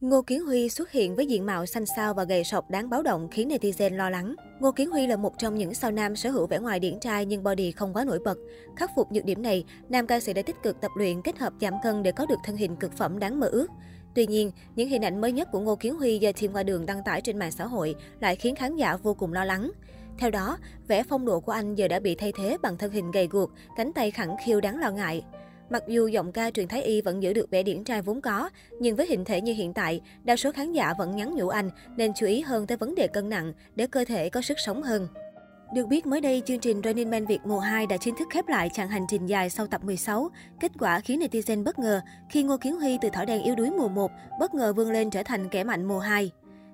Ngô Kiến Huy xuất hiện với diện mạo xanh xao và gầy sọc đáng báo động khiến netizen lo lắng. Ngô Kiến Huy là một trong những sao nam sở hữu vẻ ngoài điển trai nhưng body không quá nổi bật. Khắc phục nhược điểm này, nam ca sĩ đã tích cực tập luyện kết hợp giảm cân để có được thân hình cực phẩm đáng mơ ước. Tuy nhiên, những hình ảnh mới nhất của Ngô Kiến Huy do team qua đường đăng tải trên mạng xã hội lại khiến khán giả vô cùng lo lắng. Theo đó, vẻ phong độ của anh giờ đã bị thay thế bằng thân hình gầy guộc, cánh tay khẳng khiu đáng lo ngại. Mặc dù giọng ca truyền thái y vẫn giữ được vẻ điển trai vốn có, nhưng với hình thể như hiện tại, đa số khán giả vẫn nhắn nhủ anh nên chú ý hơn tới vấn đề cân nặng để cơ thể có sức sống hơn. Được biết mới đây, chương trình Running Man Việt mùa 2 đã chính thức khép lại chặng hành trình dài sau tập 16. Kết quả khiến netizen bất ngờ khi Ngô Kiến Huy từ thỏ đen yếu đuối mùa 1 bất ngờ vươn lên trở thành kẻ mạnh mùa 2.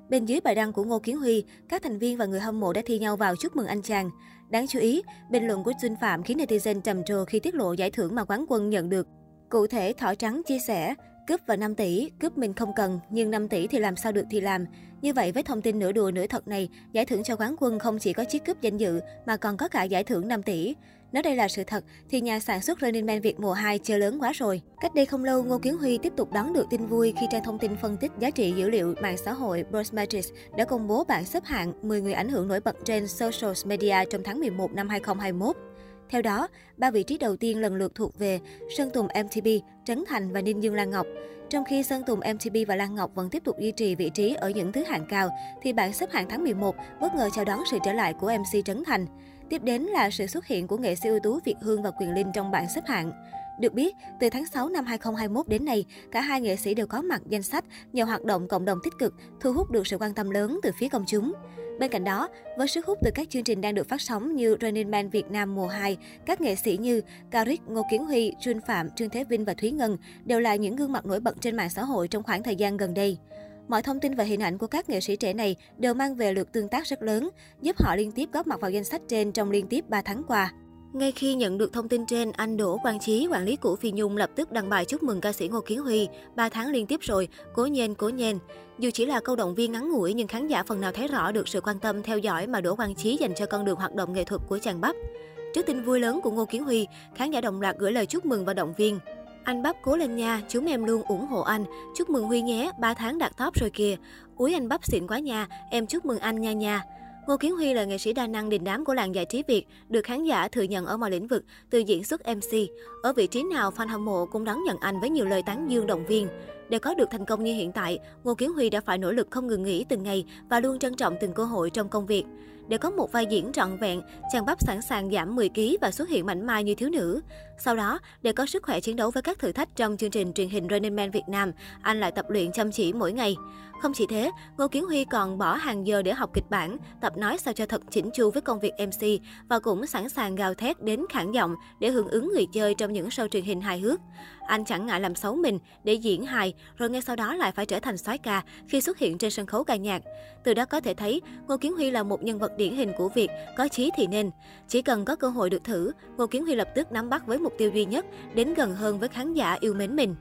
Bên dưới bài đăng của Ngô Kiến Huy, các thành viên và người hâm mộ đã thi nhau vào chúc mừng anh chàng. Đáng chú ý, bình luận của Xuân Phạm khiến netizen trầm trồ khi tiết lộ giải thưởng mà quán quân nhận được. Cụ thể, Thỏ Trắng chia sẻ, cướp và 5 tỷ, cướp mình không cần, nhưng 5 tỷ thì làm sao được thì làm. Như vậy với thông tin nửa đùa nửa thật này, giải thưởng cho quán quân không chỉ có chiếc cướp danh dự mà còn có cả giải thưởng 5 tỷ. Nếu đây là sự thật thì nhà sản xuất Running Man Việt mùa 2 chơi lớn quá rồi. Cách đây không lâu, Ngô Kiến Huy tiếp tục đón được tin vui khi trang thông tin phân tích giá trị dữ liệu mạng xã hội Broadmetrics đã công bố bảng xếp hạng 10 người ảnh hưởng nổi bật trên social media trong tháng 11 năm 2021. Theo đó, ba vị trí đầu tiên lần lượt thuộc về Sơn Tùng MTP, Trấn Thành và Ninh Dương Lan Ngọc. Trong khi Sơn Tùng MTP và Lan Ngọc vẫn tiếp tục duy trì vị trí ở những thứ hạng cao, thì bảng xếp hạng tháng 11 bất ngờ chào đón sự trở lại của MC Trấn Thành. Tiếp đến là sự xuất hiện của nghệ sĩ ưu tú Việt Hương và Quyền Linh trong bảng xếp hạng. Được biết, từ tháng 6 năm 2021 đến nay, cả hai nghệ sĩ đều có mặt danh sách nhờ hoạt động cộng đồng tích cực, thu hút được sự quan tâm lớn từ phía công chúng. Bên cạnh đó, với sức hút từ các chương trình đang được phát sóng như Running Man Việt Nam mùa 2, các nghệ sĩ như Caric, Ngô Kiến Huy, Trương Phạm, Trương Thế Vinh và Thúy Ngân đều là những gương mặt nổi bật trên mạng xã hội trong khoảng thời gian gần đây. Mọi thông tin và hình ảnh của các nghệ sĩ trẻ này đều mang về lượt tương tác rất lớn, giúp họ liên tiếp góp mặt vào danh sách trên trong liên tiếp 3 tháng qua. Ngay khi nhận được thông tin trên, anh Đỗ Quang Chí, quản lý của Phi Nhung lập tức đăng bài chúc mừng ca sĩ Ngô Kiến Huy. 3 tháng liên tiếp rồi, cố nhen, cố nhen. Dù chỉ là câu động viên ngắn ngủi nhưng khán giả phần nào thấy rõ được sự quan tâm theo dõi mà Đỗ Quang Chí dành cho con đường hoạt động nghệ thuật của chàng Bắp. Trước tin vui lớn của Ngô Kiến Huy, khán giả đồng loạt gửi lời chúc mừng và động viên. Anh Bắp cố lên nha, chúng em luôn ủng hộ anh. Chúc mừng Huy nhé, 3 tháng đạt top rồi kìa. Úi anh Bắp xịn quá nha, em chúc mừng anh nha nha. Ngô Kiến Huy là nghệ sĩ đa năng đình đám của làng giải trí Việt, được khán giả thừa nhận ở mọi lĩnh vực, từ diễn xuất MC. Ở vị trí nào, fan hâm mộ cũng đón nhận anh với nhiều lời tán dương động viên. Để có được thành công như hiện tại, Ngô Kiến Huy đã phải nỗ lực không ngừng nghỉ từng ngày và luôn trân trọng từng cơ hội trong công việc. Để có một vai diễn trọn vẹn, chàng bắp sẵn sàng giảm 10 kg và xuất hiện mảnh mai như thiếu nữ. Sau đó, để có sức khỏe chiến đấu với các thử thách trong chương trình truyền hình Running Man Việt Nam, anh lại tập luyện chăm chỉ mỗi ngày. Không chỉ thế, Ngô Kiến Huy còn bỏ hàng giờ để học kịch bản, tập nói sao cho thật chỉnh chu với công việc MC và cũng sẵn sàng gào thét đến khản giọng để hưởng ứng người chơi trong những show truyền hình hài hước. Anh chẳng ngại làm xấu mình để diễn hài, rồi ngay sau đó lại phải trở thành soái ca khi xuất hiện trên sân khấu ca nhạc. Từ đó có thể thấy, Ngô Kiến Huy là một nhân vật điển hình của việc có chí thì nên. Chỉ cần có cơ hội được thử, Ngô Kiến Huy lập tức nắm bắt với mục tiêu duy nhất, đến gần hơn với khán giả yêu mến mình.